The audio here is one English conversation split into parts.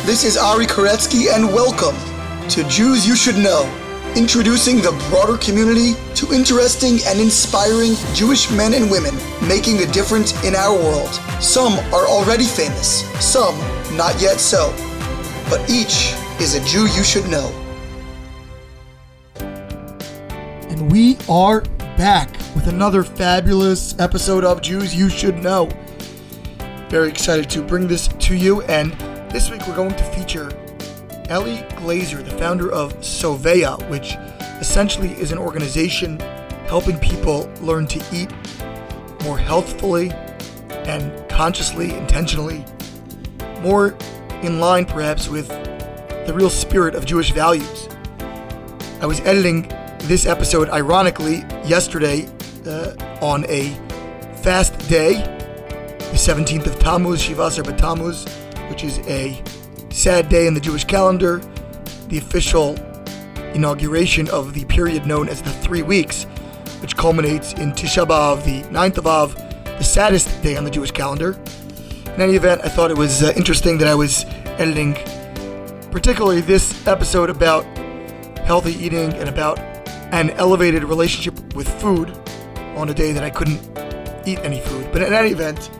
This is Ari Koretsky, and welcome to Jews You Should Know, introducing the broader community to interesting and inspiring Jewish men and women making a difference in our world. Some are already famous, some not yet so, but each is a Jew you should know. And we are back with another fabulous episode of Jews You Should Know. Very excited to bring this to you, and this week we're going to feature Ellie Glazer, the founder of Soveya, which essentially is an organization helping people learn to eat more healthfully and consciously, intentionally, more in line perhaps with the real spirit of Jewish values. I was editing this episode, ironically, yesterday uh, on a fast day, the 17th of Tammuz, Shivasar B'Tammuz, which is a sad day in the Jewish calendar, the official inauguration of the period known as the three weeks, which culminates in Tisha B'Av, the 9th of Av, the saddest day on the Jewish calendar. In any event, I thought it was uh, interesting that I was editing particularly this episode about healthy eating and about an elevated relationship with food on a day that I couldn't eat any food. But in any event,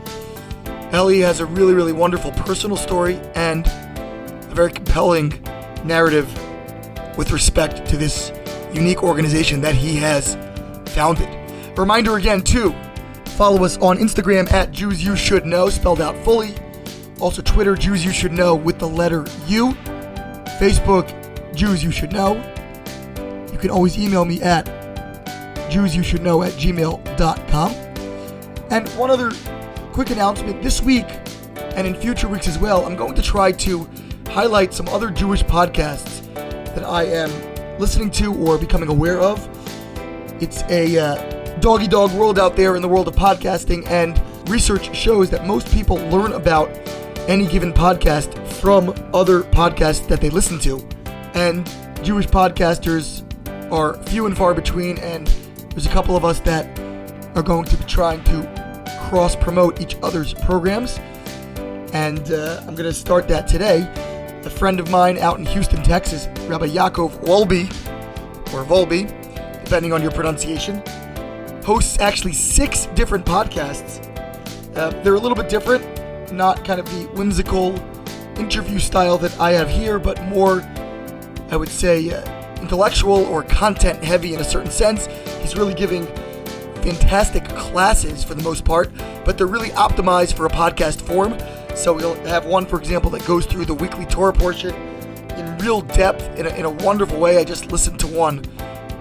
Ellie has a really, really wonderful personal story and a very compelling narrative with respect to this unique organization that he has founded. Reminder again, too, follow us on Instagram at Jews You Should Know, spelled out fully. Also, Twitter, Jews You Should Know with the letter U. Facebook, Jews You Should Know. You can always email me at jewsyoushouldknow at gmail.com. And one other quick announcement this week and in future weeks as well, I'm going to try to highlight some other Jewish podcasts that I am listening to or becoming aware of. It's a uh, doggy dog world out there in the world of podcasting, and research shows that most people learn about any given podcast from other podcasts that they listen to. And Jewish podcasters are few and far between, and there's a couple of us that are going to be trying to cross promote each other's programs. And uh, I'm going to start that today. A friend of mine out in Houston, Texas, Rabbi Yaakov Wolbe, or Volby, depending on your pronunciation, hosts actually six different podcasts. Uh, they're a little bit different, not kind of the whimsical interview style that I have here, but more, I would say, uh, intellectual or content heavy in a certain sense. He's really giving fantastic classes for the most part, but they're really optimized for a podcast form. So we'll have one, for example, that goes through the weekly Torah portion in real depth in a, in a wonderful way. I just listened to one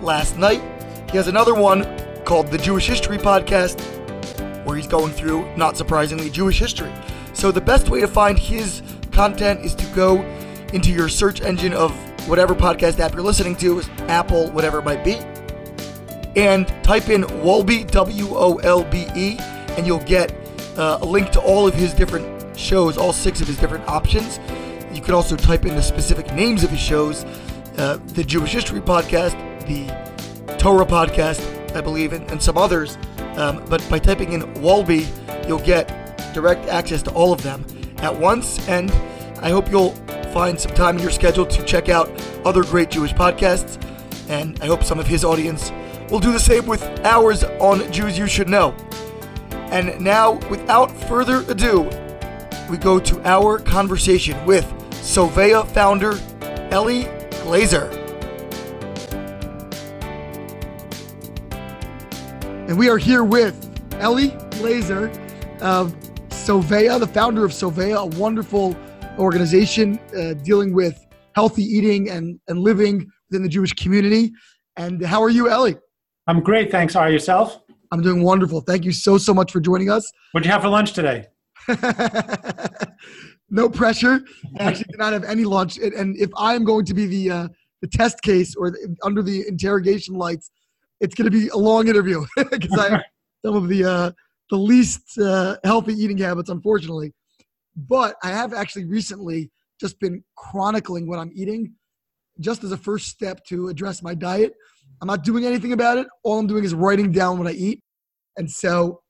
last night. He has another one called the Jewish History Podcast, where he's going through, not surprisingly, Jewish history. So the best way to find his content is to go into your search engine of whatever podcast app you're listening to, Apple, whatever it might be, and type in Wolbe, W O L B E, and you'll get uh, a link to all of his different shows, all six of his different options. You could also type in the specific names of his shows uh, the Jewish History Podcast, the Torah Podcast, I believe, and, and some others. Um, but by typing in Wolbe, you'll get direct access to all of them at once. And I hope you'll find some time in your schedule to check out other great Jewish podcasts. And I hope some of his audience will do the same with ours on Jews You Should Know. And now, without further ado, we go to our conversation with Soveya founder Ellie Glazer. And we are here with Ellie Glazer of Soveya, the founder of Soveya, a wonderful organization uh, dealing with healthy eating and, and living within the Jewish community. And how are you, Ellie? I'm great. Thanks. Are yourself? I'm doing wonderful. Thank you so, so much for joining us. What'd you have for lunch today? no pressure. I actually did not have any lunch. And if I am going to be the uh, the test case or the, under the interrogation lights, it's going to be a long interview because I have some of the uh, the least uh, healthy eating habits, unfortunately. But I have actually recently just been chronicling what I'm eating, just as a first step to address my diet. I'm not doing anything about it. All I'm doing is writing down what I eat. And so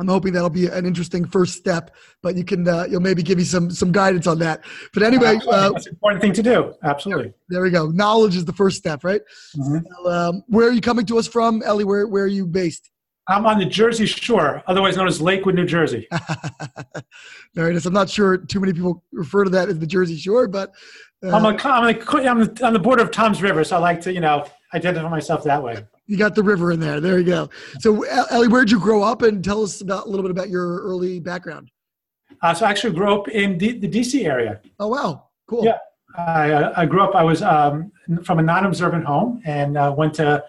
I'm hoping that'll be an interesting first step, but you can uh, you'll maybe give me some some guidance on that. But anyway, uh, that's an important thing to do. Absolutely. There we go. Knowledge is the first step, right? Mm-hmm. Um, where are you coming to us from, Ellie? Where where are you based? I'm on the Jersey Shore, otherwise known as Lakewood, New Jersey. Very nice. I'm not sure too many people refer to that as the Jersey Shore, but uh, I'm, a, I'm, a, I'm on the border of Tom's River, so I like to, you know, identify myself that way. You got the river in there. There you go. So, Ellie, where'd you grow up? And tell us about a little bit about your early background. Uh, so, I actually grew up in D- the DC area. Oh, wow. Cool. Yeah. I, uh, I grew up, I was um, from a non observant home and uh, went to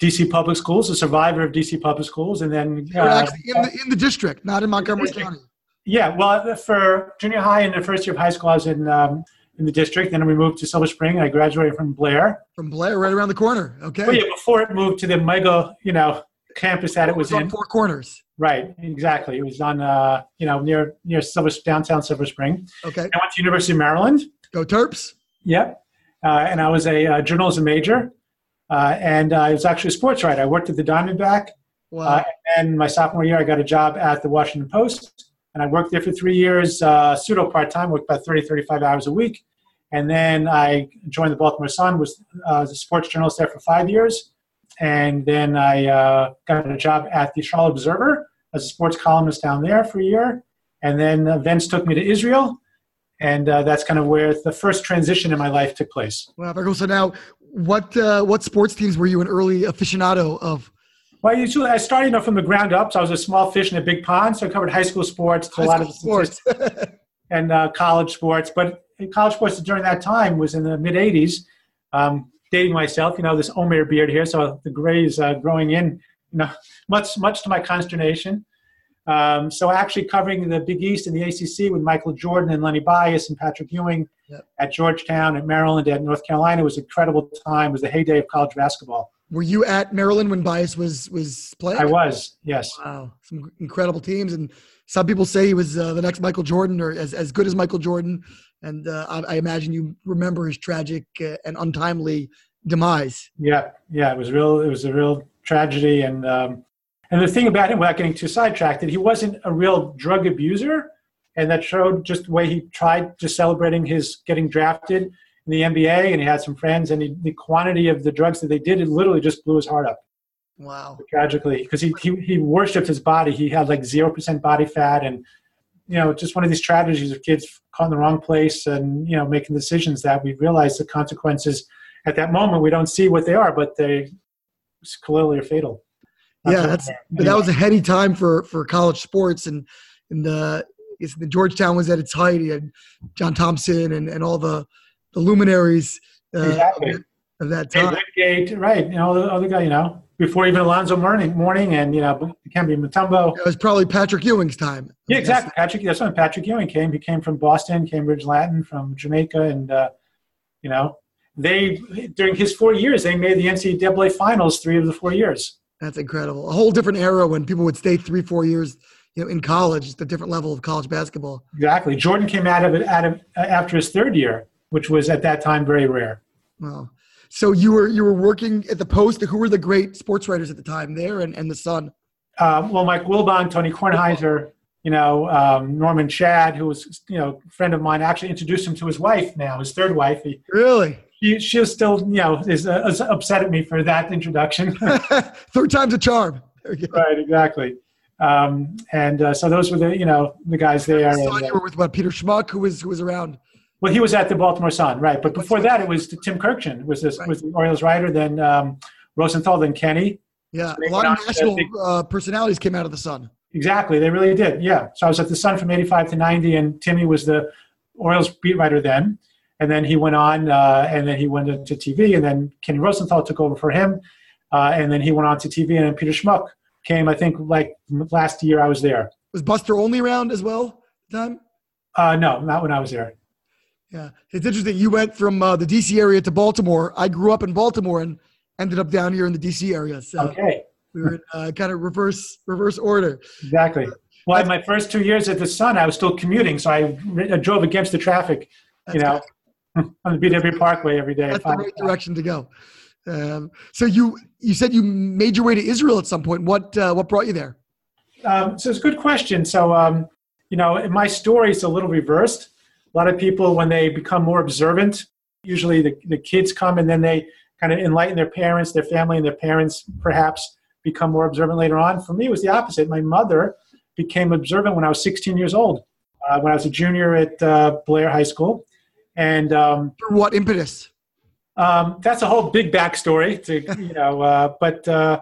DC public schools, a survivor of DC public schools. And then. Uh, actually in the, in the district, not in Montgomery County. Yeah. Well, for junior high and the first year of high school, I was in. Um, in the district. Then we moved to Silver Spring. I graduated from Blair. From Blair, right around the corner. Okay. Well, yeah, before it moved to the mega, you know, campus that it was, it was in. Four Corners. Right. Exactly. It was on, uh, you know, near near Silver downtown Silver Spring. Okay. I went to University of Maryland. Go Terps. Yep. Uh, and I was a uh, journalism major, and I was actually a sports writer. I worked at the Diamondback. Wow. Uh, and my sophomore year, I got a job at the Washington Post, and I worked there for three years, uh, pseudo part time, worked about 30, 35 hours a week. And then I joined the Baltimore Sun, was uh, a sports journalist there for five years. And then I uh, got a job at the Charlotte Observer as a sports columnist down there for a year. And then events took me to Israel. And uh, that's kind of where the first transition in my life took place. Wow, very cool. So now, what uh, what sports teams were you an early aficionado of? Well, usually I started you know, from the ground up. So I was a small fish in a big pond. So I covered high school sports, high a lot of sports, and uh, college sports. But college sports during that time was in the mid 80s. Um, dating myself, you know, this Omer beard here, so the gray is uh, growing in, you know, much much to my consternation. Um, so actually covering the Big East and the ACC with Michael Jordan and Lenny Bias and Patrick Ewing yep. at Georgetown, at Maryland, at North Carolina It was an incredible time. It was the heyday of college basketball. Were you at Maryland when Bias was was playing? I was, yes. Wow, some incredible teams, and some people say he was uh, the next Michael Jordan, or as as good as Michael Jordan. And uh, I, I, imagine you remember his tragic uh, and untimely demise. Yeah, yeah, it was real. It was a real tragedy, and um, and the thing about him, without getting too sidetracked, that he wasn't a real drug abuser, and that showed just the way he tried just celebrating his getting drafted in the NBA, and he had some friends, and he, the quantity of the drugs that they did, it literally just blew his heart up. Wow. Tragically, because he, he he worshipped his body. He had like zero percent body fat, and you know, just one of these tragedies of kids caught in the wrong place and, you know, making decisions that we realize the consequences at that moment. We don't see what they are, but they clearly are fatal. yeah, that's, but that was a heady time for, for college sports and, and the, the Georgetown was at its height. He had John Thompson and, and all the, the luminaries uh, exactly. of that time. Gate, right. You know, the other guy, you know, before even Alonzo Mourning, Mourning and, you know, Dikembe Mutombo. It was probably Patrick Ewing's time. Yeah, exactly. Patrick, that's when Patrick Ewing came. He came from Boston, Cambridge Latin, from Jamaica. And, uh, you know, they, during his four years, they made the NCAA finals three of the four years. That's incredible. A whole different era when people would stay three, four years you know, in college, the different level of college basketball. Exactly. Jordan came out of it out of, after his third year, which was at that time very rare. Wow. So you were you were working at the Post. Who were the great sports writers at the time there, and, and the Sun? Um, well, Mike Wilbon, Tony Kornheiser, you know um, Norman Chad, who was you know a friend of mine. Actually introduced him to his wife now, his third wife. He, really? She, she was still you know is, uh, is upset at me for that introduction. third time's a charm. right, exactly. Um, and uh, so those were the you know the guys there. And, you were with what Peter Schmuck, who was who was around. Well, he was at the Baltimore Sun, right? But before that, it was Tim Kurkjian was this right. was the Orioles writer. Then um, Rosenthal, then Kenny. Yeah, so a lot of national big, uh, personalities came out of the Sun. Exactly, they really did. Yeah, so I was at the Sun from '85 to '90, and Timmy was the Orioles beat writer then. And then he went on, uh, and then he went into TV, and then Kenny Rosenthal took over for him, uh, and then he went on to TV, and then Peter Schmuck came. I think like last year I was there. Was Buster Olney around as well? Time? Uh, no, not when I was there. Yeah, it's interesting. You went from uh, the DC area to Baltimore. I grew up in Baltimore and ended up down here in the DC area. So okay, we were in uh, kind of reverse reverse order. Exactly. Well, my first two years at the Sun, I was still commuting, so I, I drove against the traffic. You know, on the BW Parkway every day. That's the right direction to go. Um, so you you said you made your way to Israel at some point. What uh, what brought you there? Um, so it's a good question. So, um, you know, in my story, it's a little reversed. A lot of people, when they become more observant, usually the, the kids come and then they kind of enlighten their parents, their family, and their parents perhaps become more observant later on. For me, it was the opposite. My mother became observant when I was 16 years old, uh, when I was a junior at uh, Blair High School. And um, what impetus? Um, that's a whole big backstory, to, you know. Uh, but uh,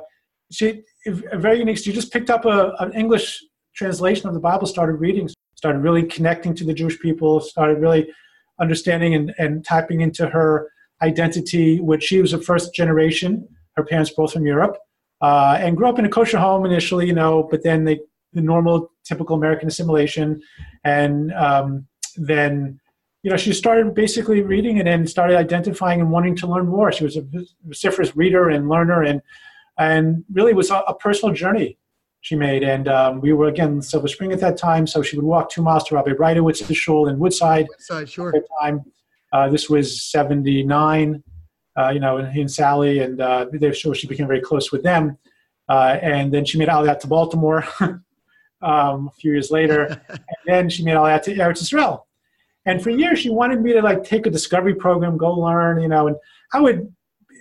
she, very unique. She just picked up a, an English translation of the Bible, started reading, started really connecting to the Jewish people, started really understanding and, and tapping into her identity, which she was a first generation. Her parents both from Europe, uh, and grew up in a kosher home initially, you know, but then they the normal typical American assimilation, and um, then you know she started basically reading it and started identifying and wanting to learn more. She was a vociferous reader and learner, and and really was a, a personal journey she made. And um, we were again in Silver Spring at that time, so she would walk two miles to Rabbi Breitowitz's shul in Woodside. Woodside, sure. At that time, uh, this was '79. Uh, you know, and he and Sally, and uh, they, so she became very close with them. Uh, and then she made all that to Baltimore um, a few years later, and then she made all that to Eretz Israel. And for years, she wanted me to like take a discovery program, go learn, you know, and I would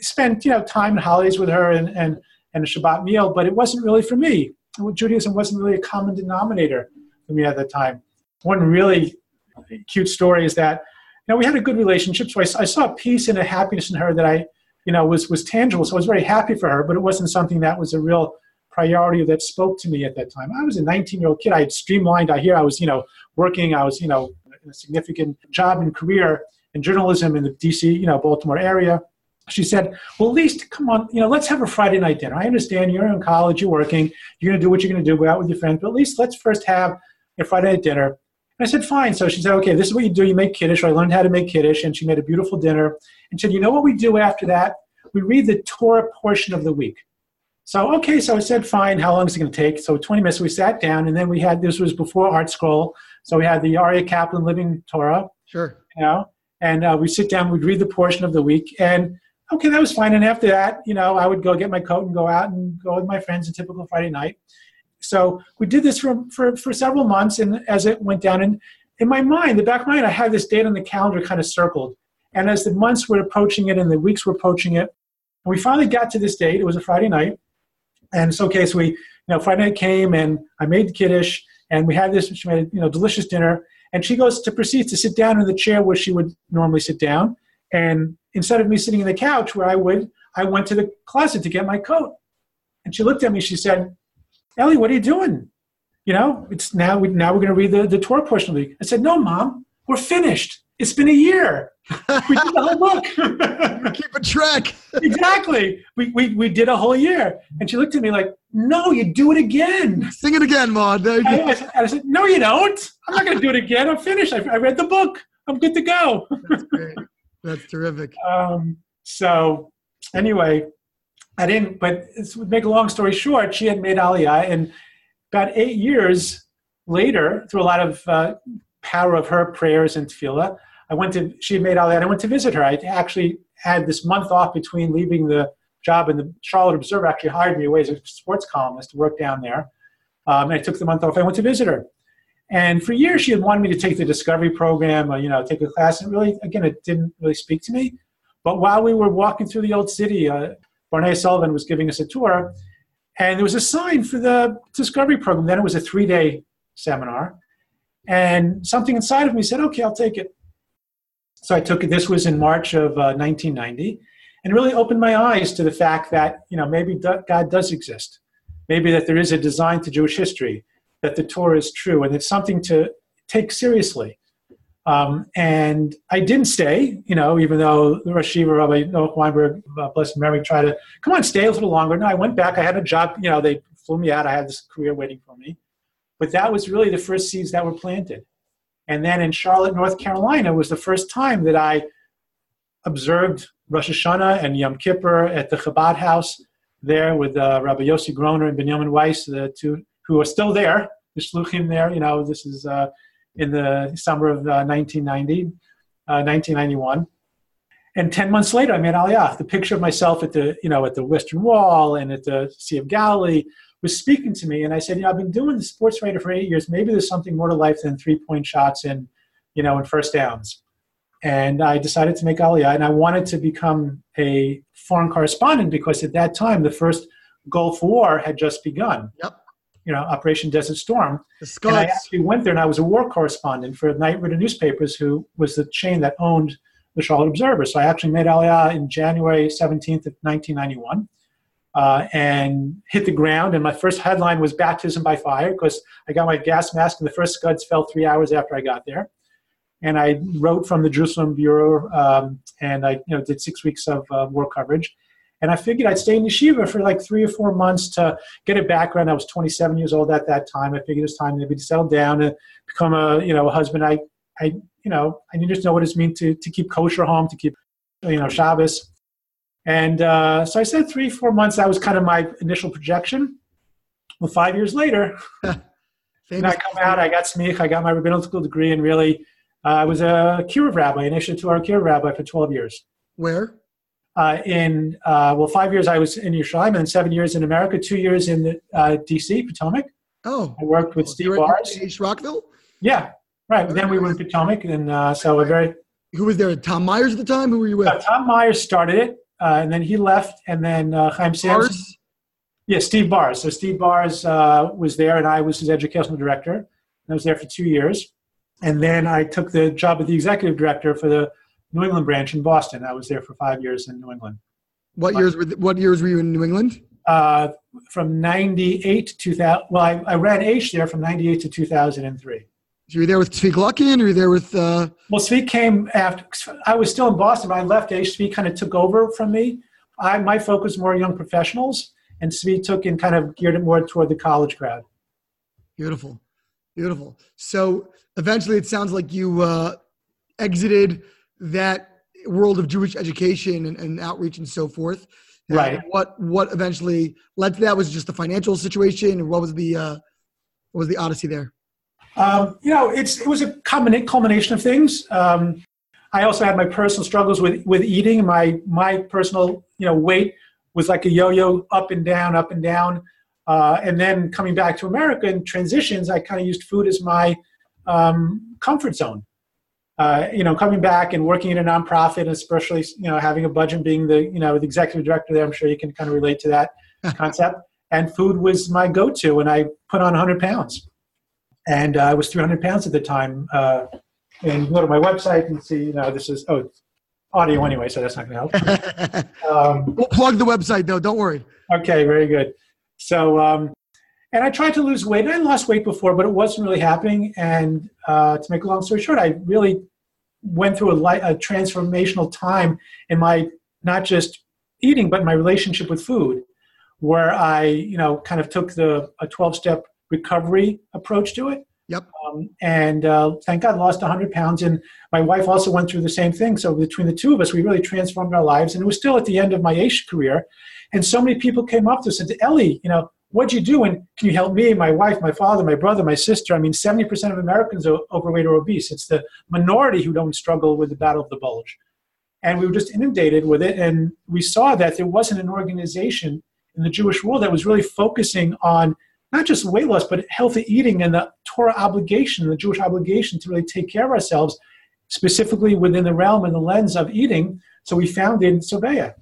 spend you know time and holidays with her and and and a Shabbat meal, but it wasn't really for me. Judaism wasn't really a common denominator for me at the time. One really cute story is that you know we had a good relationship, so I, I saw peace and a happiness in her that I you know was was tangible. So I was very happy for her, but it wasn't something that was a real priority that spoke to me at that time. I was a 19 year old kid. I had streamlined. I hear I was you know working. I was you know a significant job and career in journalism in the DC you know Baltimore area she said, Well, at least come on, you know, let's have a Friday night dinner. I understand you're in college, you're working, you're going to do what you're going to do, go out with your friends, but at least let's first have a Friday night dinner. And I said, Fine. So she said, Okay, this is what you do. You make Kiddush. I learned how to make Kiddush, and she made a beautiful dinner. And said, You know what we do after that? We read the Torah portion of the week. So, okay, so I said, Fine. How long is it going to take? So, 20 minutes. We sat down, and then we had this was before ArtScroll. So, we had the Aryeh Kaplan Living Torah. Sure. You know, and uh, we sit down, we'd read the portion of the week. And okay, that was fine. And after that, you know, I would go get my coat and go out and go with my friends a typical Friday night. So we did this for, for, for several months. And as it went down, and in my mind, the back of my mind, I had this date on the calendar kind of circled. And as the months were approaching it and the weeks were approaching it, and we finally got to this date. It was a Friday night. And so, okay, so we, you know, Friday night came and I made the kiddush and we had this, she made, you know, delicious dinner. And she goes to proceed to sit down in the chair where she would normally sit down. And instead of me sitting in the couch where I would, I went to the closet to get my coat. And she looked at me. She said, "Ellie, what are you doing? You know, it's now. We, now we're going to read the the Torah portion of the." Week. I said, "No, mom, we're finished. It's been a year. We did the whole book. Keep a track. exactly. We, we we did a whole year." And she looked at me like, "No, you do it again. Sing it again, Maud." There you I. I, said, I said, "No, you don't. I'm not going to do it again. I'm finished. I, I read the book. I'm good to go." That's great. That's terrific. Um, so anyway, I didn't. But to make a long story short, she had made Aliyah, and about eight years later, through a lot of uh, power of her prayers and tefillah, I went to. She had made Aliyah, and I went to visit her. I actually had this month off between leaving the job, and the Charlotte Observer actually hired me away as a sports columnist to work down there. Um, and I took the month off. I went to visit her. And for years, she had wanted me to take the discovery program, or, you know, take a class. And really, again, it didn't really speak to me. But while we were walking through the old city, uh, Barney Sullivan was giving us a tour, and there was a sign for the discovery program. Then it was a three day seminar. And something inside of me said, okay, I'll take it. So I took it. This was in March of uh, 1990, and really opened my eyes to the fact that, you know, maybe God does exist. Maybe that there is a design to Jewish history that the Torah is true, and it's something to take seriously. Um, and I didn't stay, you know, even though the Rosh Yeshiva, Rabbi Noah Weinberg, uh, blessed memory, tried to, come on, stay a little longer. No, I went back. I had a job, you know, they flew me out. I had this career waiting for me. But that was really the first seeds that were planted. And then in Charlotte, North Carolina, was the first time that I observed Rosh Hashanah and Yom Kippur at the Chabad house there with uh, Rabbi Yossi Groner and Benjamin Weiss, the two who are still there, the shluchim there. You know, this is uh, in the summer of uh, 1990, 1991. Uh, and 10 months later, I made Aliyah. The picture of myself at the, you know, at the Western Wall and at the Sea of Galilee was speaking to me, and I said, you know, I've been doing the sports writer for eight years. Maybe there's something more to life than three point shots and, you know, and first downs. And I decided to make Aliyah, and I wanted to become a foreign correspondent because at that time the first Gulf War had just begun. Yep. You know, Operation Desert Storm. The And I actually went there, and I was a war correspondent for Knight Ridder Newspapers, who was the chain that owned the Charlotte Observer. So I actually made Aliyah in January 17th of 1991 uh, and hit the ground. And my first headline was Baptism by Fire because I got my gas mask, and the first scuds fell three hours after I got there. And I wrote from the Jerusalem Bureau, um, and I you know did six weeks of uh, war coverage. And I figured I'd stay in yeshiva for like three or four months to get a background. I was 27 years old at that time. I figured it was time maybe to settle down and become a you know a husband. I I you know I needed to know what it means to to keep kosher home, to keep you know Shabbos. And uh, so I said three four months. That was kind of my initial projection. Well, five years later, when I come out, I got smich, I got my rabbinical degree, and really, uh, I was a kiruv rabbi, an Aish HaTorah kiruv rabbi for 12 years. Where? Uh, in uh, well, five years I was in Yerushalayim, and then seven years in America, two years in the, uh, D.C. Potomac. Oh. I worked with Steve Baars. East Rockville? Yeah, right. Then we were in Potomac, and uh, so a very Who was there? Tom Myers at the time? Who were you with? Tom Myers started it, uh, and then he left, and then uh, Chaim Samson. Baars? Yeah, Steve Baars. So Steve Baars uh, was there, and I was his educational director. And I was there for two years, and then I took the job of the executive director for the New England branch in Boston. I was there for five years in New England, What years were what years were you in New England? uh, from '98 to 2000. Well, I, I ran Aish there from '98 to 2003. So you were there with Tvik Luckin or you there with uh Well, Svi came after. I was still in Boston, but I left Aish. Svi kind of took over from me. I my focus more young professionals, and Svi took and kind of geared it more toward the college crowd. beautiful. Beautiful. So eventually it sounds like you uh exited that world of Jewish education and, and outreach and so forth. And Right. What what eventually led to that was just the financial situation or what was the uh what was the odyssey there? Um, you know, it's it was a combina- culmination of things. Um, I also had my personal struggles with with eating. My my personal you know weight was like a yo-yo, up and down, up and down. Uh, and then coming back to America and transitions, I kind of used food as my um, comfort zone. Uh, you know, coming back and working in a nonprofit, and especially you know having a budget, being the you know the executive director there, I'm sure you can kind of relate to that concept. And food was my go-to, and I put on 100 pounds and uh, I was 300 pounds at the time. Uh, and go to my website and see, you know, this is oh, audio anyway, so that's not going to help. Um, we'll plug the website though, don't worry. okay, very good. So, um, and I tried to lose weight. I lost weight before, but it wasn't really happening. And uh, to make a long story short, I really went through a, li- a transformational time in my not just eating, but my relationship with food, where I, you know, kind of took the a 12 step recovery approach to it. Yep. Um, and uh, thank God, lost 100 pounds. And my wife also went through the same thing. So between the two of us, we really transformed our lives. And it was still at the end of my Aish career. And so many people came up to us and said, Ellie, you know, what'd you do? And can you help me, my wife, my father, my brother, my sister? I mean, 70% of Americans are overweight or obese. It's the minority who don't struggle with the battle of the bulge. And we were just inundated with it. And we saw that there wasn't an organization in the Jewish world that was really focusing on not just weight loss, but healthy eating and the Torah obligation, the Jewish obligation to really take care of ourselves, specifically within the realm and the lens of eating. So we founded Soveya.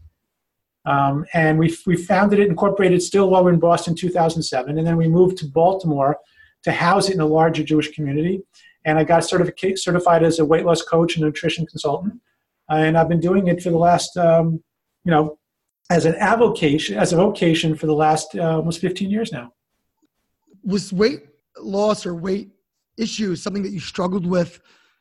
Um, and we, we founded it, incorporated still while we we're in Boston 2007. And then we moved to Baltimore to house it in a larger Jewish community. And I got certifica- certified as a weight loss coach and nutrition consultant. And I've been doing it for the last, um, you know, as an avocation, as a vocation for the last uh, almost 15 years now. Was weight loss or weight issues something that you struggled with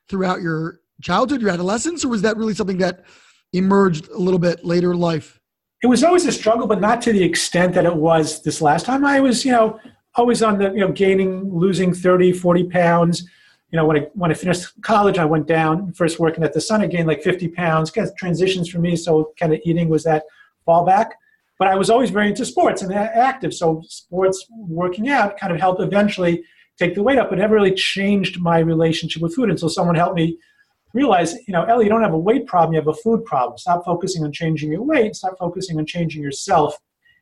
throughout your childhood, your adolescence, or was that really something that emerged a little bit later in life? It was always a struggle, but not to the extent that it was this last time. I was, you know, always on the, you know, gaining, losing 30, 40 pounds. You know, when I, when I finished college, I went down, first working at the Sun, I gained like 50 pounds, kind of transitions for me. So kind of eating was that fallback. But I was always very into sports and active. So sports, working out kind of helped eventually take the weight up, but never really changed my relationship with food until someone helped me realize, you know, Ellie, you don't have a weight problem, you have a food problem. Stop focusing on changing your weight, stop focusing on changing yourself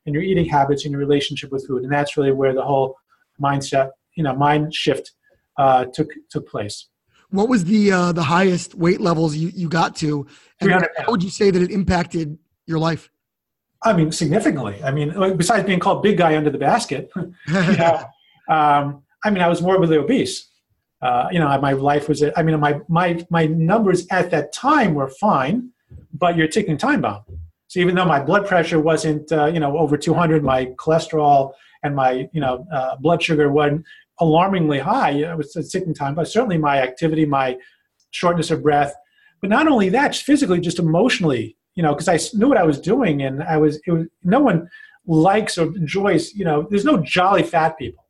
and your eating habits and your relationship with food. And that's really where the whole mindset, you know, mind shift uh, took took place. What was the uh, the highest weight levels you, you got to? And how would you say that it impacted your life? I mean, significantly. I mean, besides being called big guy under the basket, you know, um, I mean, I was morbidly obese. Uh, you know, my life was. I mean, my my my numbers at that time were fine, but you're ticking time bomb. So even though my blood pressure wasn't, uh, you know, over 200, my cholesterol and my, you know, uh, blood sugar wasn't alarmingly high. It was a ticking time, but certainly my activity, my shortness of breath, but not only that, physically, just emotionally, you know, because I knew what I was doing, and I was, it was no one likes or enjoys, you know, there's no jolly fat people.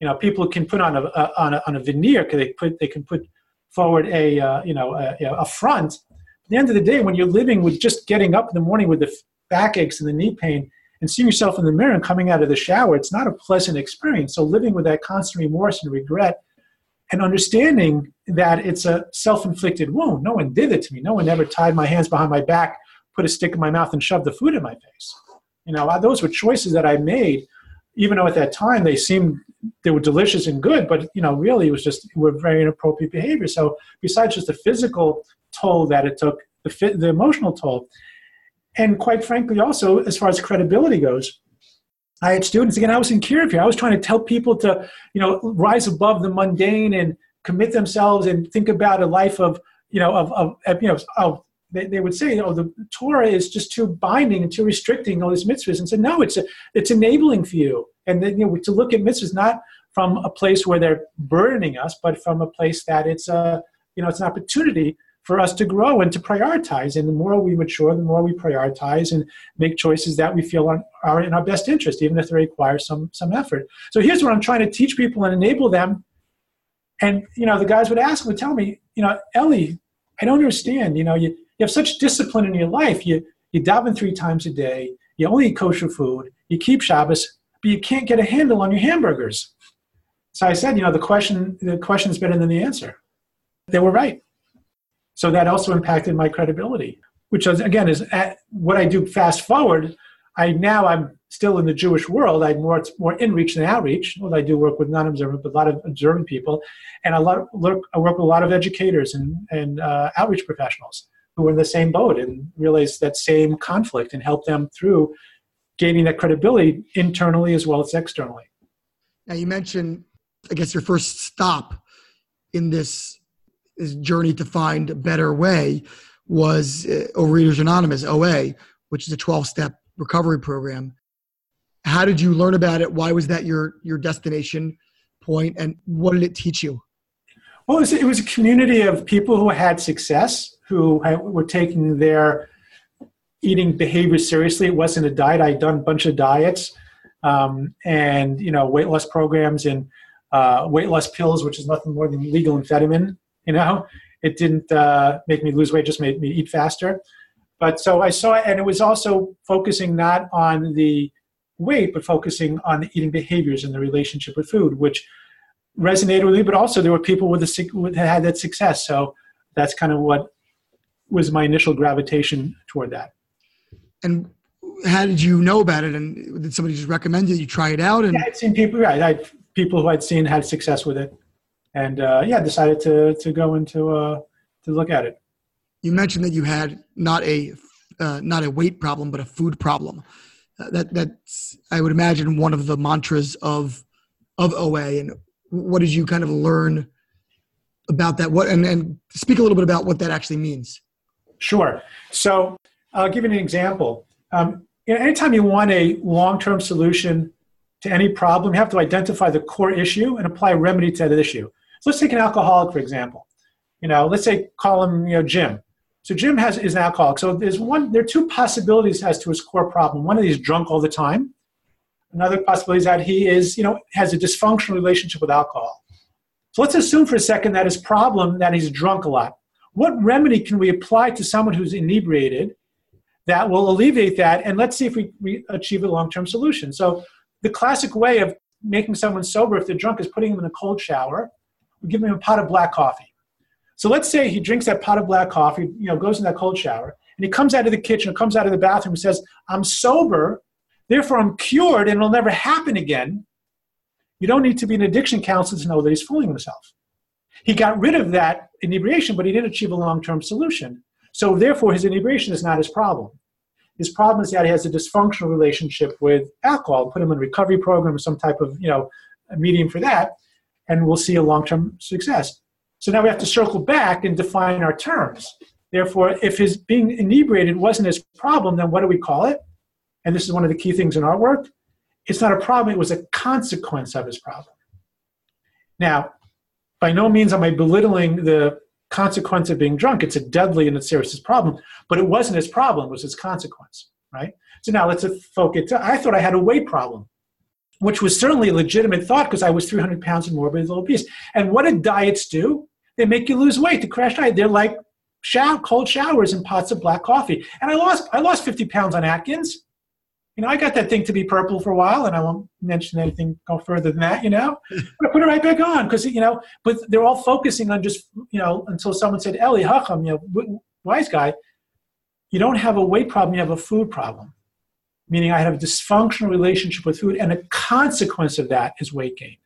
You know, people can put on a, a on a on a veneer because they put they can put forward a uh, you know a, a front At the end of the day, when you're living with just getting up in the morning with the backaches and the knee pain and seeing yourself in the mirror and coming out of the shower, it's not a pleasant experience. So living with that constant remorse and regret and understanding that it's a self-inflicted wound. No one did it to me. No one ever tied my hands behind my back, put a stick in my mouth, and shoved the food in my face. You know, those were choices that I made, even though at that time they seemed they were delicious and good, but you know, really it was just it were very inappropriate behavior. So besides just the physical toll that it took, the, the emotional toll. And quite frankly, also, as far as credibility goes, I had students, again, I was in here. I was trying to tell people to, you know, rise above the mundane and commit themselves and think about a life of, you know, of, of you know, of, they, they would say, oh, the Torah is just too binding and too restricting, all these mitzvahs. And said, no, it's, a, it's enabling for you. And then, you know, to look at mitzvahs not from a place where they're burdening us, but from a place that it's a, you know, it's an opportunity for us to grow and to prioritize. And the more we mature, the more we prioritize and make choices that we feel are, are in our best interest, even if they require some, some effort. So here's what I'm trying to teach people and enable them. And, you know, the guys would ask, would tell me, you know, Ellie, I don't understand. You know, you, you have such discipline in your life. You, you daven three times a day. You only eat kosher food. You keep Shabbos, but you can't get a handle on your hamburgers. So I said, you know, the question, the question is better than the answer. They were right. So that also impacted my credibility, which was, again is what I do. Fast forward, I now I'm still in the Jewish world. I'm more more in reach than outreach. Well, I do work with non-observant, but a lot of observant people, and a lot of, I work with a lot of educators and and uh, outreach professionals who are in the same boat and realize that same conflict and help them through gaining that credibility internally as well as externally. Now you mentioned, I guess, your first stop in this his journey to find a better way was uh, Overeaters Anonymous, OA, which is a 12 step recovery program. How did you learn about it? Why was that your, your destination point, And what did it teach you? Well, it was, it was a community of people who had success, who were taking their eating behavior seriously. It wasn't a diet. I'd done a bunch of diets um, and, you know, weight loss programs and uh, weight loss pills, which is nothing more than legal amphetamine. You know, it didn't uh, make me lose weight; just made me eat faster. But so I saw, and it was also focusing not on the weight, but focusing on the eating behaviors and the relationship with food, which resonated with me. But also, there were people with with had that success. So that's kind of what was my initial gravitation toward that. And how did you know about it? And did somebody just recommend it? You try it out? And yeah, I'd seen people. Right, I people who I'd seen had success with it and uh, yeah, decided to to go into uh, to look at it. You mentioned that you had not a uh, not a weight problem, but a food problem. Uh, that that's I would imagine one of the mantras of of OA. And what did you kind of learn about that? What and and speak a little bit about what that actually means. Sure. So I'll give you an example. Um, anytime you want a long-term solution to any problem, you have to identify the core issue and apply remedy to that issue. So let's take an alcoholic, for example. You know, let's say call him, you know, Jim. So Jim has is an alcoholic. So there's one, there are two possibilities as to his core problem. One of these drunk all the time. Another possibility is that he is, you know, has a dysfunctional relationship with alcohol. So let's assume for a second that his problem that he's drunk a lot. What remedy can we apply to someone who's inebriated that will alleviate that? And let's see if we, we achieve a long-term solution. So the classic way of making someone sober if they're drunk is putting them in a cold shower we give him a pot of black coffee. So let's say he drinks that pot of black coffee, you know, goes in that cold shower, and he comes out of the kitchen or comes out of the bathroom and says, I'm sober, Therefore, I'm cured and it'll never happen again. You don't need to be an addiction counselor to know that he's fooling himself. He got rid of that inebriation, but he didn't achieve a long term solution. So, therefore, his inebriation is not his problem. His problem is that he has a dysfunctional relationship with alcohol. Put him in a recovery program or some type of you know medium for that, and we'll see a long term success. So now we have to circle back and define our terms. Therefore, if his being inebriated wasn't his problem, then what do we call it? And this is one of the key things in our work. It's not a problem, it was a consequence of his problem. Now, by no means am I belittling the consequence of being drunk. It's a deadly and a serious problem, but it wasn't his problem, it was his consequence, right? So now let's focus. I thought I had a weight problem, which was certainly a legitimate thought because I was 300 pounds and morbidly obese. And what did diets do? They make you lose weight. The crash diet, they're like shower, cold showers and pots of black coffee. And I lost, I lost 50 pounds on Atkins you know, I got that thing to be purple for a while, and I won't mention anything go further than that, you know. but I put it right back on because you know, but they're all focusing on just you know until someone said, Eli Hacham, you know, wise guy, you don't have a weight problem, you have a food problem. Meaning, I have a dysfunctional relationship with food, and a consequence of that is weight gain.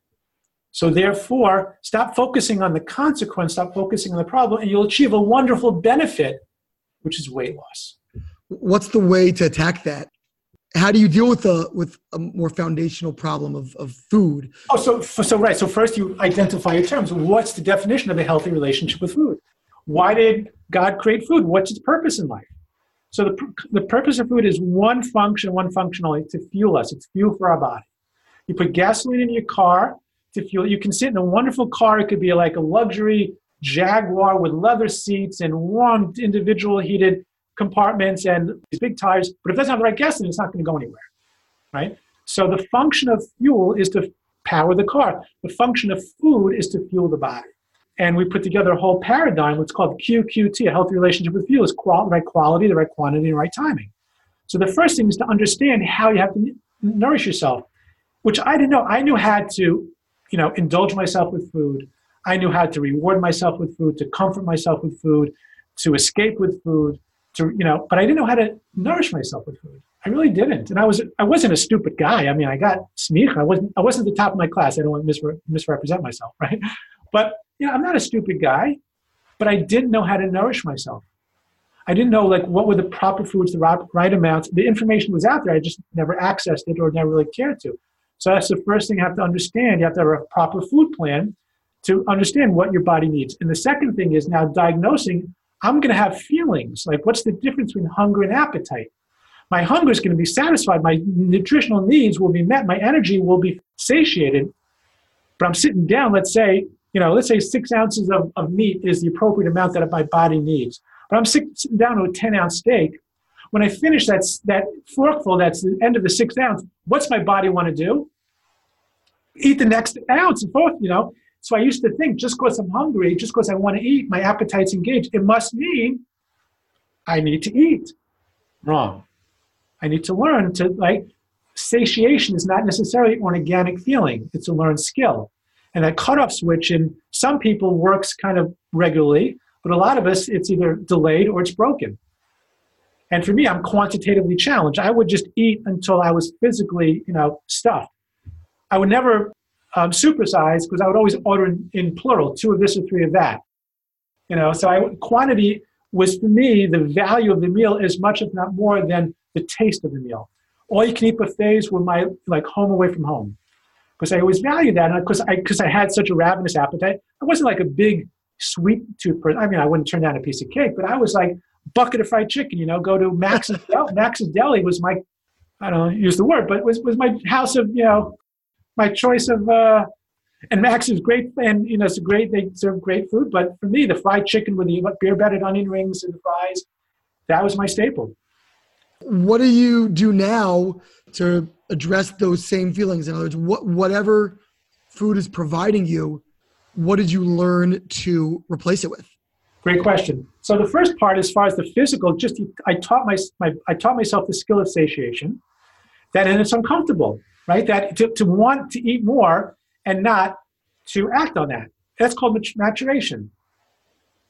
So, therefore, stop focusing on the consequence, stop focusing on the problem, and you'll achieve a wonderful benefit, which is weight loss. What's the way to attack that? How do you deal with a with a more foundational problem of, of food? Oh so so right. So first you identify your terms. What's the definition of a healthy relationship with food? Why did god create food? What's its purpose in life? So the, the purpose of food is one function one function only to fuel us. It's fuel for our body. You put gasoline in your car to fuel you can sit in a wonderful car. It could be like a luxury jaguar with leather seats and warm individual heated compartments and these big tires, but if it doesn't have the right gasoline, it's not going to go anywhere, right? So the function of fuel is to power the car. The function of food is to fuel the body. And we put together a whole paradigm, what's called QQT, a healthy relationship with fuel, is qual- right quality, the right quantity, and right timing. So the first thing is to understand how you have to nourish yourself, which I didn't know. I knew how to, you know, indulge myself with food. I knew how to reward myself with food, to comfort myself with food, to escape with food, to you know but i didn't know how to nourish myself with food. I really didn't. And i was i wasn't a stupid guy. I mean i got smicha. I wasn't i wasn't the top of my class. I don't want to misre- misrepresent myself right? But you know i'm not a stupid guy but i didn't know how to nourish myself. I didn't know like what were the proper foods the right, right amounts. The information was out there. I just never accessed it or never really cared to. So that's the first thing you have to understand. You have to have a proper food plan to understand what your body needs. And the second thing is now diagnosing I'm going to have feelings. Like, what's the difference between hunger and appetite? My hunger is going to be satisfied. My nutritional needs will be met. My energy will be satiated. But I'm sitting down, let's say, you know, let's say six ounces of, of meat is the appropriate amount that my body needs. But I'm sitting down to a 10 ounce steak. When I finish that, that forkful, that's the end of the six ounce, what's my body want to do? Eat the next ounce and forth, you know. So I used to think just because I'm hungry, just because I want to eat, my appetite's engaged, it must mean I need to eat. Wrong. I need to learn to like satiation is not necessarily an organic feeling, it's a learned skill. And that cutoff switch in some people works kind of regularly, but a lot of us it's either delayed or it's broken. And for me, I'm quantitatively challenged. I would just eat until I was physically, you know, stuffed. I would never um, supersize because I would always order in, in, plural, two of this or three of that. You know, so I, quantity was for me the value of the meal as much, if not more, than the taste of the meal. All you can eat buffets were my like home away from home because I always valued that, and because I because I had such a ravenous appetite. I wasn't like a big sweet tooth person. I mean, I wouldn't turn down a piece of cake, but I was like bucket of fried chicken. You know, go to Max's. Max's Deli was my I don't use the word, but was was my house of you know my choice of uh, and Max is great, and you know it's great. They serve great food, but for me, the fried chicken with the beer battered onion rings and the fries, that was my staple. What do you do now to address those same feelings? In other words, what whatever food is providing you, what did you learn to replace it with? Great question. So the first part, as far as the physical, just I taught my, my I taught myself the skill of satiation. That and it's uncomfortable right? That to, to want to eat more and not to act on that. That's called maturation,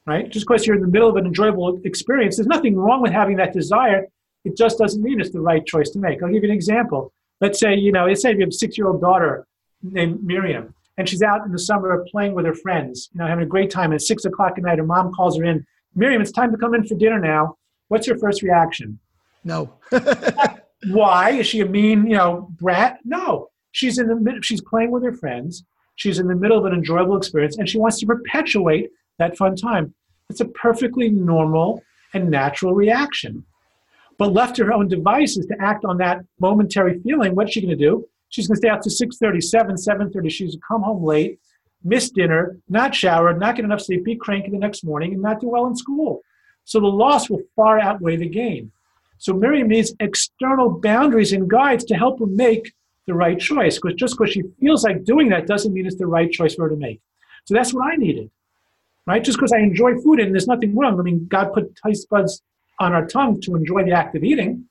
right? Just because you're in the middle of an enjoyable experience, there's nothing wrong with having that desire. it just doesn't mean it's the right choice to make. I'll give you an example. Let's say, you know, let's say you have a six year old daughter named Miriam, and she's out in the summer playing with her friends, you know, having a great time. And at six o'clock at night, her mom calls her in, Miriam, it's time to come in for dinner now. What's your first reaction? No. Why? Is she a mean, you know, brat? No. She's in the she's playing with her friends. She's in the middle of an enjoyable experience and she wants to perpetuate that fun time. It's a perfectly normal and natural reaction. But left to her own devices to act on that momentary feeling, what's she going to do? She's going to stay out to 6.30, 7, 7.30. She's going to come home late, miss dinner, not shower, not get enough sleep, be cranky the next morning, and not do well in school. So the loss will far outweigh the gain. So Miriam needs external boundaries and guides to help her make the right choice. Because just because she feels like doing that doesn't mean it's the right choice for her to make. So that's what I needed, right? Just because I enjoy food and there's nothing wrong. I mean, God put taste buds on our tongue to enjoy the act of eating.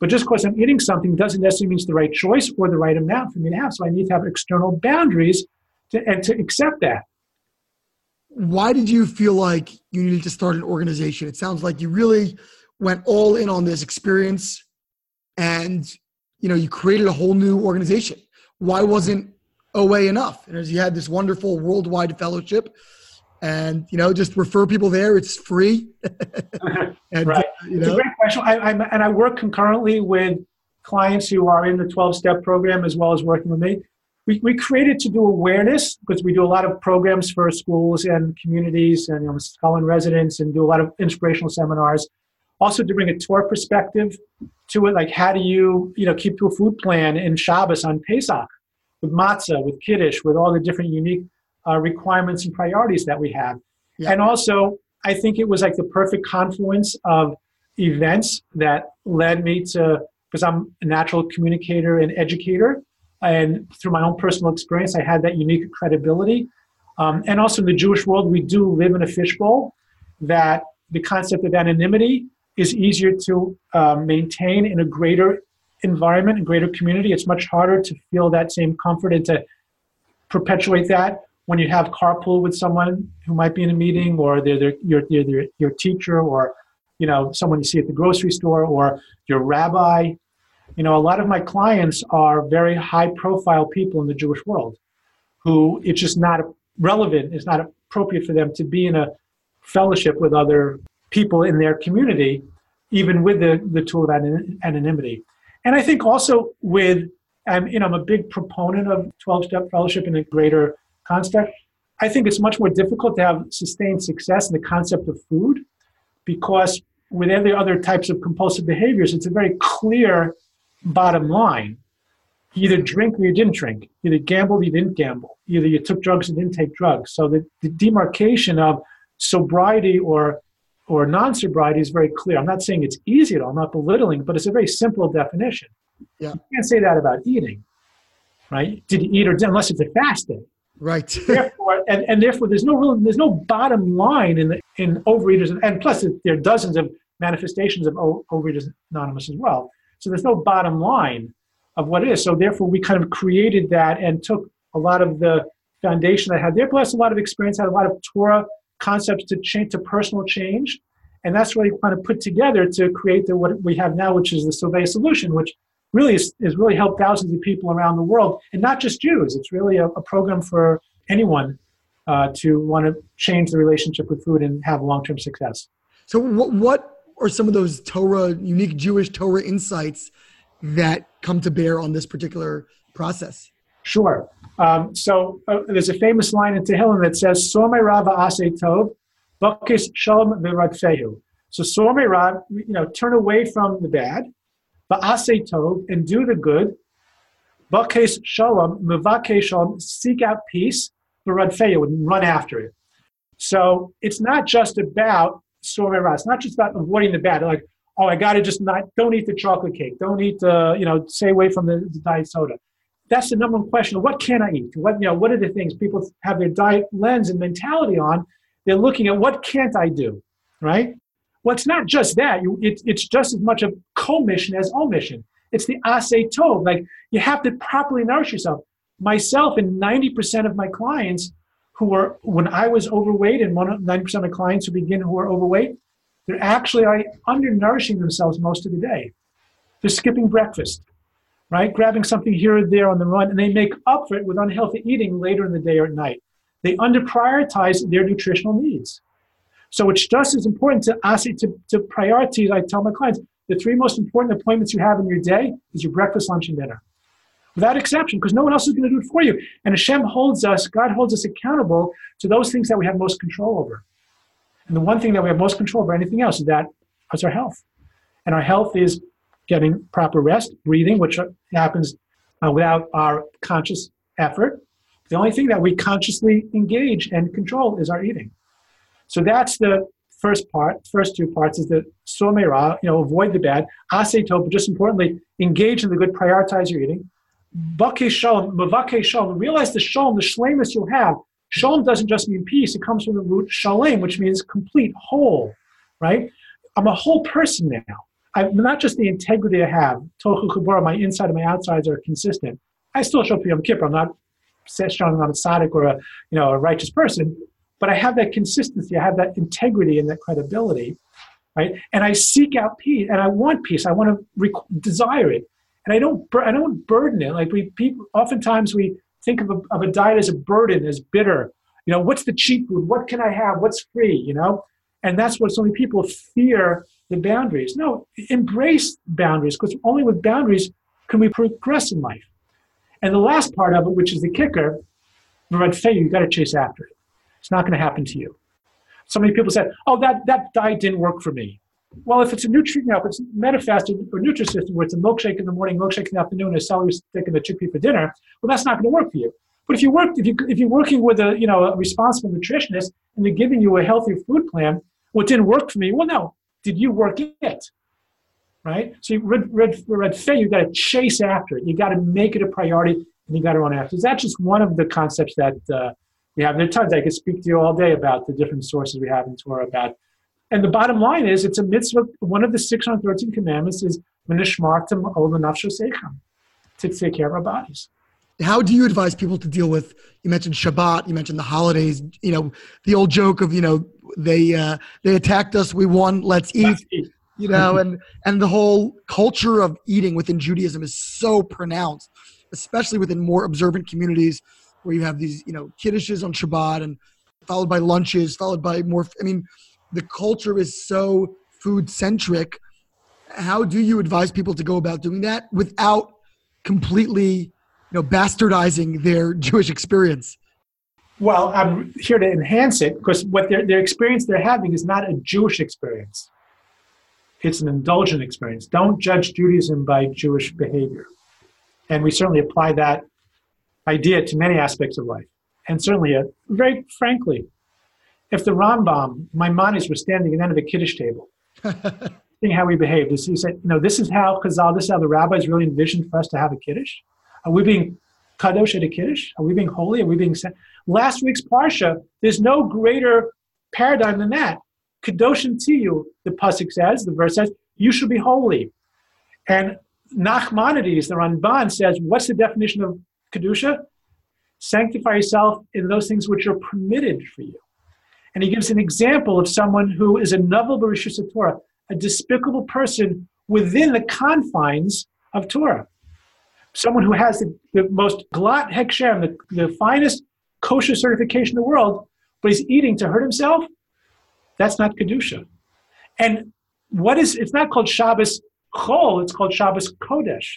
But just because I'm eating something doesn't necessarily mean it's the right choice or the right amount for me to have. So I need to have external boundaries to, and to accept that. Why did you feel like you needed to start an organization? It sounds like you really went all in on this experience and you know you created a whole new organization. Why wasn't OA enough? And as you had this wonderful worldwide fellowship and you know just refer people there it's free and, right. You know. It's a great question I, I, and i work concurrently with clients who are in the 12-step program as well as working with me we, we created to do awareness because we do a lot of programs for schools and communities and you know, scholar residents and do a lot of inspirational seminars also to bring a Torah perspective to it like how do you you know keep to a food plan in shabbos on pesach with matzah with kiddush with all the different unique uh, requirements and priorities that we have. Yeah. And also, I think it was like the perfect confluence of events that led me to, because I'm a natural communicator and educator, and through my own personal experience, I had that unique credibility. Um, and also in the Jewish world, we do live in a fishbowl that the concept of anonymity is easier to uh, maintain in a greater environment, a greater community. It's much harder to feel that same comfort and to perpetuate that when you have carpool with someone who might be in a meeting or they're, they're, your, your teacher or you know someone you see at the grocery store or your rabbi you know a lot of my clients are very high profile people in the jewish world who it's just not relevant it's not appropriate for them to be in a fellowship with other people in their community even with the, the tool of anonymity and i think also with I'm, you know, I'm a big proponent of 12 step fellowship in a greater construct. I think it's much more difficult to have sustained success in the concept of food because with every other types of compulsive behaviors, it's a very clear bottom line. You either drink or you didn't drink. You either gambled or you didn't gamble. Either you took drugs or didn't take drugs. So the, the demarcation of sobriety or or non-sobriety is very clear. I'm not saying it's easy at all. I'm not belittling, but it's a very simple definition. Yeah. You can't say that about eating, right? Did you eat or did unless it's a fast day? Right. therefore, and, and therefore, there's no real, there's no bottom line in the, in Overeaters, and plus there are dozens of manifestations of Overeaters Anonymous as well. So there's no bottom line of what it is. So therefore, we kind of created that and took a lot of the foundation I had there, plus a lot of experience, had a lot of Torah concepts to change to personal change, and that's really kind of put together to create the what we have now, which is the Soveya solution, which really has really helped thousands of people around the world, and not just Jews. It's really a, a program for anyone uh, to want to change the relationship with food and have long-term success. So, what, what are some of those Torah, unique Jewish Torah insights that come to bear on this particular process? Sure. Um, so uh, there's a famous line in Tehillim that says, "Somei Rav Ase Tov, Bakis Shalom V'Radfehu." So Somei Rav, you know, turn away from the bad, Ba'asei tov, and do the good. Ba'kes shalom, mevake shalom, seek out peace, v'radfeya, and run after it. So it's not just about sormei It's not just about avoiding the bad. Like, oh, I got to just not, don't eat the chocolate cake. Don't eat the, you know, stay away from the, the diet soda. That's the number one question. What can I eat? What, you know, what are the things people have their diet lens and mentality on? They're looking at what can't I do, right? Well, it's not just that. You, it, it's just as much of commission as omission. It's the ase tov. Like you have to properly nourish yourself. Myself and 90% of my clients who were, when I was overweight, and 90% of my clients who begin who are overweight, they're actually undernourishing themselves most of the day. They're skipping breakfast, right? Grabbing something here or there on the run, and they make up for it with unhealthy eating later in the day or at night. They underprioritize their nutritional needs. So it's just as important to ask to, to prioritize. I tell my clients the three most important appointments you have in your day is your breakfast, lunch, and dinner. Without exception, because no one else is going to do it for you. And Hashem holds us, God holds us accountable to those things that we have most control over. And the one thing that we have most control over anything else is that is our health. And our health is getting proper rest, breathing, which happens uh, without our conscious effort. The only thing that we consciously engage and control is our eating. So that's the first part. First two parts is the somera, you know, avoid the bad. Ase but just importantly, engage in the good, prioritize your eating. Bake shalom, mavake shalom. Realize the shalom, the shlemus you'll have. Shalom doesn't just mean peace. It comes from the root shalem, which means complete, whole, right? I'm a whole person now. I'm not just the integrity I have. Tocho k'baro, my inside and my outsides are consistent. I still show up Yom Kippur. I'm not showing I'm a tzaddik or a, you know, a righteous person, but I have that consistency. I have that integrity and that credibility, right? And I seek out peace, and I want peace. I want to rec- desire it, and I don't. I don't burden it. Like we people, oftentimes we think of a, of a diet as a burden, as bitter. You know, what's the cheap food? What can I have? What's free? You know, and that's what so many people fear the boundaries. No, embrace boundaries because only with boundaries can we progress in life. And the last part of it, which is the kicker, red failure, you got to chase after it. It's not going to happen to you. So many people said, "Oh, that that diet didn't work for me." Well, if it's a nutrient, you know, if it's Medifast or Nutrisystem, where it's a milkshake in the morning, milkshake in the afternoon, a celery stick and a chickpea for dinner, well, that's not going to work for you. But if you work, if you if you're working with a you know a responsible nutritionist and they're giving you a healthy food plan, what didn't work for me? Well, no, did you work it? Right. So you, red red red fay, you got to chase after it. You got to make it a priority, and you got to run after. it. That's just one of the concepts that uh, we have. There are tons. I could speak to you all day about the different sources we have in Torah about and the bottom line is, it's a mitzvah. One of the 613 commandments is to take care of our bodies. How do you advise people to deal with? You mentioned Shabbat. You mentioned the holidays. You know the old joke of you know they uh, they attacked us, we won, let's eat. Let's eat. You know, and and the whole culture of eating within Judaism is so pronounced, especially within more observant communities where you have these you know kiddushes on Shabbat and followed by lunches, followed by more. I mean, the culture is so food centric. How do you advise people to go about doing that without completely, you know, bastardizing their Jewish experience? Well, I'm here to enhance it because what their, their experience they're having is not a Jewish experience. It's an indulgent experience. Don't judge Judaism by Jewish behavior. And we certainly apply that idea to many aspects of life. And certainly, uh, very frankly, if the Rambam, Maimonides, were standing at the end of a Kiddush table, seeing how we behaved, he said, you know, this is how Chazal, this is how the rabbis really envisioned for us to have a Kiddush. Are we being kadosh at a Kiddush? Are we being holy? Are we being sent? Last week's Parsha, there's no greater paradigm than that. Kadoshim to you, the Pasuk says, the verse says, you should be holy. And Nachmanides, the Ramban, says, what's the definition of Kedusha? Sanctify yourself in those things which are permitted for you. And he gives an example of someone who is a novel Barishus Torah, a despicable person within the confines of Torah. Someone who has the, the most glatt hechsher, the, the finest kosher certification in the world, but he's eating to hurt himself. That's not Kedusha. And what is, it's not called Shabbos Chol, it's called Shabbos Kodesh.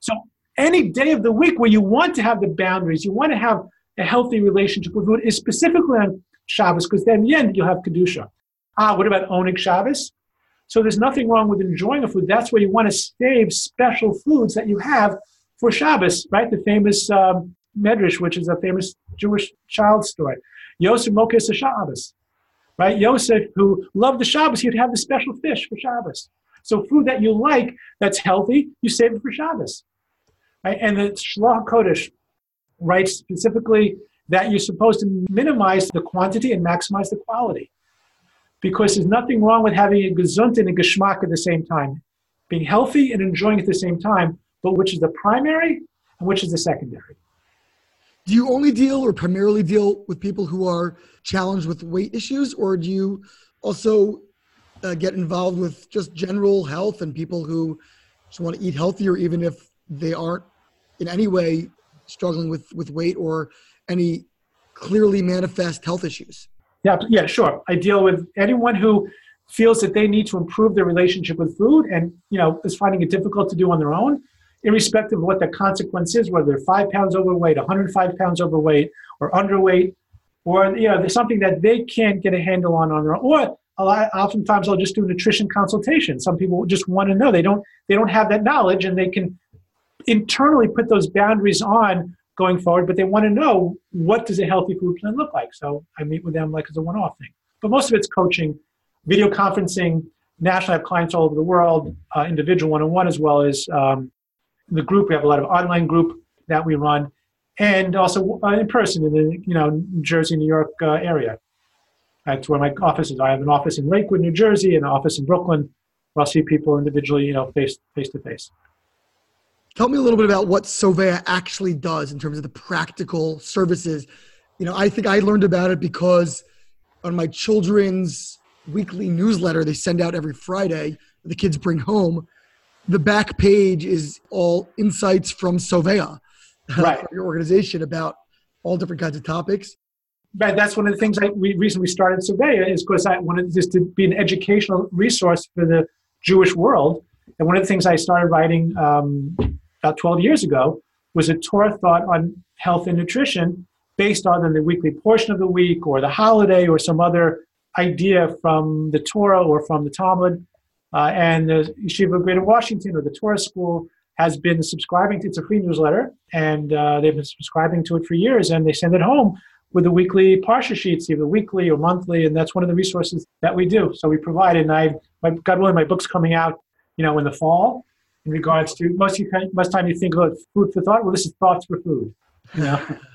So any day of the week where you want to have the boundaries, you want to have a healthy relationship with food is specifically on Shabbos, because then in the end you'll have Kedusha. Ah, what about oneg Shabbos? So there's nothing wrong with enjoying a food. That's where you want to save special foods that you have for Shabbos, right? The famous um, Medrash, which is a famous Jewish child story. Yosef Mokir Shabbos, right? Yosef, who loved the Shabbos, he'd have the special fish for Shabbos. So food that you like, that's healthy, you save it for Shabbos. Right? And the Shlach Kodesh writes specifically that you're supposed to minimize the quantity and maximize the quality. Because there's nothing wrong with having a gesund and a geschmack at the same time, being healthy and enjoying at the same time, but which is the primary and which is the secondary. Do you only deal or primarily deal with people who are challenged with weight issues, or do you also uh, get involved with just general health and people who just want to eat healthier, even if they aren't in any way struggling with, with weight or any clearly manifest health issues? Yeah, yeah, sure. I deal with anyone who feels that they need to improve their relationship with food and you know is finding it difficult to do on their own, irrespective of what the consequence is, whether they're five pounds overweight, 105 pounds overweight, or underweight, or you know there's something that they can't get a handle on on their own. Or a lot, oftentimes I'll just do nutrition consultation. Some people just want to know they don't they don't have that knowledge and they can internally put those boundaries on going forward, but they want to know what does a healthy food plan look like. So I meet with them like as a one-off thing. But most of it's coaching, video conferencing. Nationally, I have clients all over the world, uh, individual one-on-one as well as um, the group. We have a lot of online group that we run, and also uh, in person in the you know New Jersey, New York uh, area. That's where my office is. I have an office in Lakewood, New Jersey, and an office in Brooklyn, where I'll see people individually, you know, face face to face. Tell me a little bit about what Soveya actually does in terms of the practical services. You know, I think I learned about it because on my children's weekly newsletter they send out every Friday, the kids bring home. The back page is all insights from Soveya, right. your organization about all different kinds of topics. Right, that's one of the things I we recently started Soveya is because I wanted this to be an educational resource for the Jewish world. And one of the things I started writing um, about 12 years ago was a Torah thought on health and nutrition based on the weekly portion of the week or the holiday or some other idea from the Torah or from the Talmud. Uh, and the Yeshiva of Greater Washington or the Torah School has been subscribing to it's a free newsletter and uh, they've been subscribing to it for years and they send it home with the weekly parsha sheets either weekly or monthly and that's one of the resources that we do so we provide and i my, god willing my book's coming out you know in the fall in regards to most you most time you think about food for thought. Well, this is thoughts for food. You know?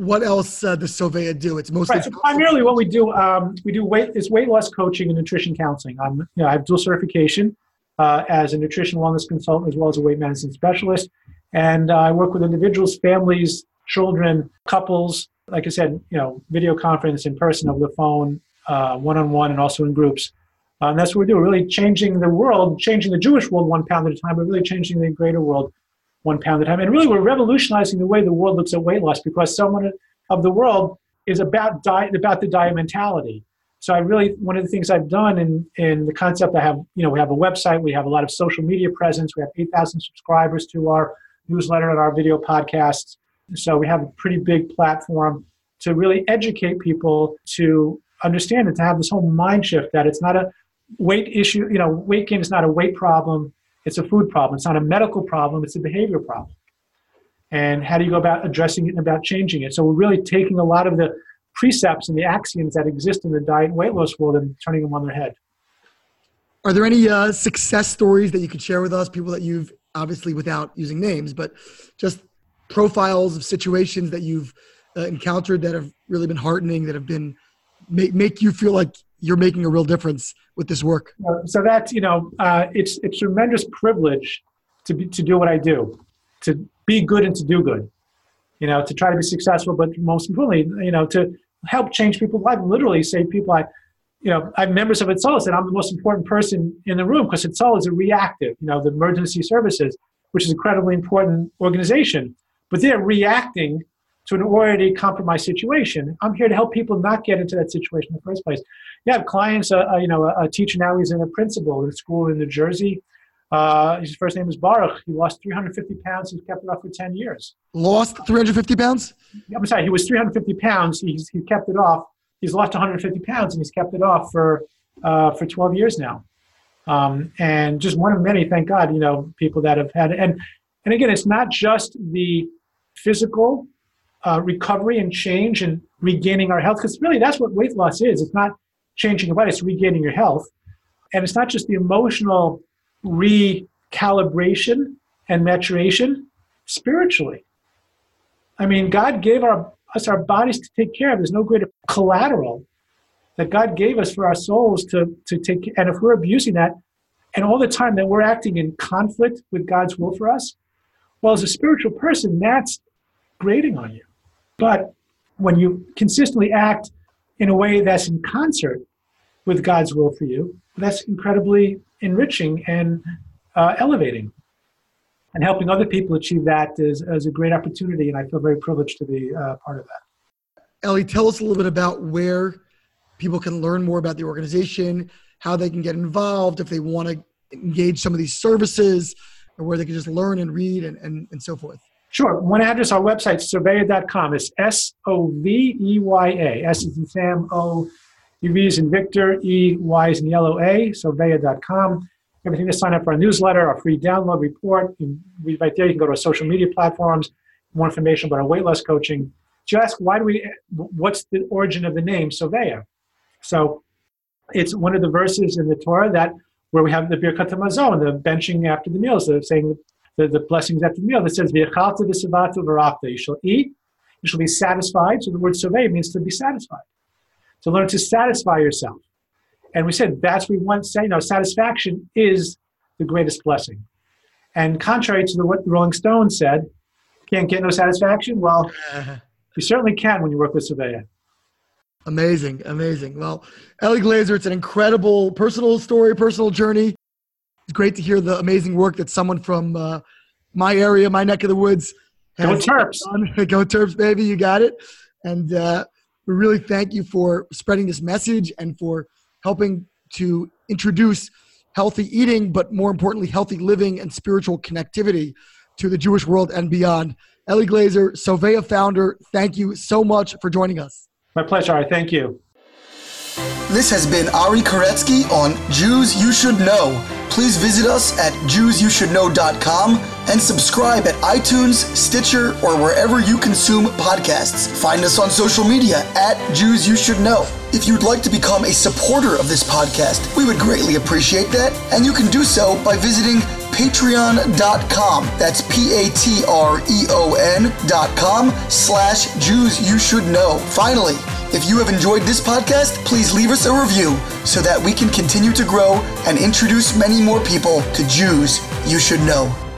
what else uh, does Soveya do? It's mostly right, so primarily what we do. Um, we do weight is weight loss coaching and nutrition counseling. I'm you know I have dual certification uh, as a nutrition wellness consultant as well as a weight management specialist, and uh, I work with individuals, families, children, couples. Like I said, you know, video conference, in person, over the phone, one on one, and also in groups uh, and that's what we do. Really changing the world, changing the Jewish world one pound at a time, but really changing the greater world one pound at a time. And really, we're revolutionizing the way the world looks at weight loss because so much of the world is about diet, about the diet mentality. So I really, one of the things I've done in, in the concept, I have, you know, we have a website, we have a lot of social media presence, we have 8,000 subscribers to our newsletter and our video podcasts. So we have a pretty big platform to really educate people to understand and to have this whole mind shift that it's not a weight issue, you know, weight gain is not a weight problem, it's a food problem. It's not a medical problem, it's a behavior problem. And how do you go about addressing it and about changing it? So we're really taking a lot of the precepts and the axioms that exist in the diet and weight loss world and turning them on their head. Are there any uh, success stories that you could share with us? People that you've obviously without using names, but just profiles of situations that you've uh, encountered that have really been heartening, that have been make make you feel like you're making a real difference with this work. So that's you know, uh, it's it's tremendous privilege to be, to do what I do, to be good and to do good. You know, to try to be successful, but most importantly, you know, to help change people's lives. Literally, save people. I, you know, I'm members of Hatzalah and I'm the most important person in the room because Hatzalah is a reactive. You know, the emergency services, which is an incredibly important organization, but they're reacting to an already compromised situation. I'm here to help people not get into that situation in the first place. You have clients, uh, uh, you know, a, a, teacher now, he's in a principal in a school in New Jersey. Uh, his first name is Baruch. He lost 350 pounds. He's kept it off for 10 years. Lost 350 pounds? I'm sorry, he was 350 pounds. He's, he kept it off. He's lost 150 pounds and he's kept it off for, uh, for 12 years now. Um, and just one of many, thank God, you know, people that have had it. And, and again, it's not just the physical uh, recovery and change and regaining our health because really that's what weight loss is. It's not changing your body it's regaining your health. And it's not just the emotional recalibration and maturation spiritually. I mean god gave our, us our bodies to take care of. There's no greater collateral that god gave us for our souls to, to take and if we're abusing that and all the time that we're acting in conflict with god's will for us well as a spiritual person that's grating on you but when you consistently act in a way that's in concert with God's will for you. That's incredibly enriching and uh, elevating. And helping other people achieve that is, is a great opportunity, and I feel very privileged to be uh, part of that. Ellie, tell us a little bit about where people can learn more about the organization, how they can get involved, if they want to engage some of these services, or where they can just learn and read and, and, and so forth. Sure. One address, our website, soveya.com. It's S O V E Y A. S is in Sam, O, V is in Victor, E, Y is in yellow A, soveya.com. Everything to sign up for our newsletter, our free download report. Right there, you can go to our social media platforms, more information about our weight loss coaching. Just why do we, what's the origin of the name Soveya? So it's one of the verses in the Torah that where we have the Birkat Hamazon, the benching after the meals, the saying the, the blessings after the meal that says V'yachalta v'savatu v'rafta. You shall eat, you shall be satisfied. So the word Sovei means to be satisfied. To learn to satisfy yourself. And we said that's what we want say, you know, satisfaction is the greatest blessing. And contrary to the, what the Rolling Stones said, can't get no satisfaction. Well, you certainly can when you work with Soveya. Amazing, amazing. Well, Ellie Glazer, it's an incredible personal story, personal journey. It's great to hear the amazing work that someone from uh, my area, my neck of the woods, has Go Terps. Go Terps, baby, you got it. And uh, we really thank you for spreading this message and for helping to introduce healthy eating, but more importantly, healthy living and spiritual connectivity to the Jewish world and beyond. Ellie Glazer, Soveya founder, thank you so much for joining us. My pleasure. I thank you. This has been Ari Koretsky on Jews You Should Know. Please visit us at JewsYouShouldKnow.com and subscribe at iTunes, Stitcher, or wherever you consume podcasts. Find us on social media at Jews You Should Know. If you'd like to become a supporter of this podcast, we would greatly appreciate that, and you can do so by visiting patreon.com. That's P-A-T-R-E-O-N dot com slash Jews You Should Know. Finally, if you have enjoyed this podcast, please leave us a review so that we can continue to grow and introduce many more people to Jews you should know.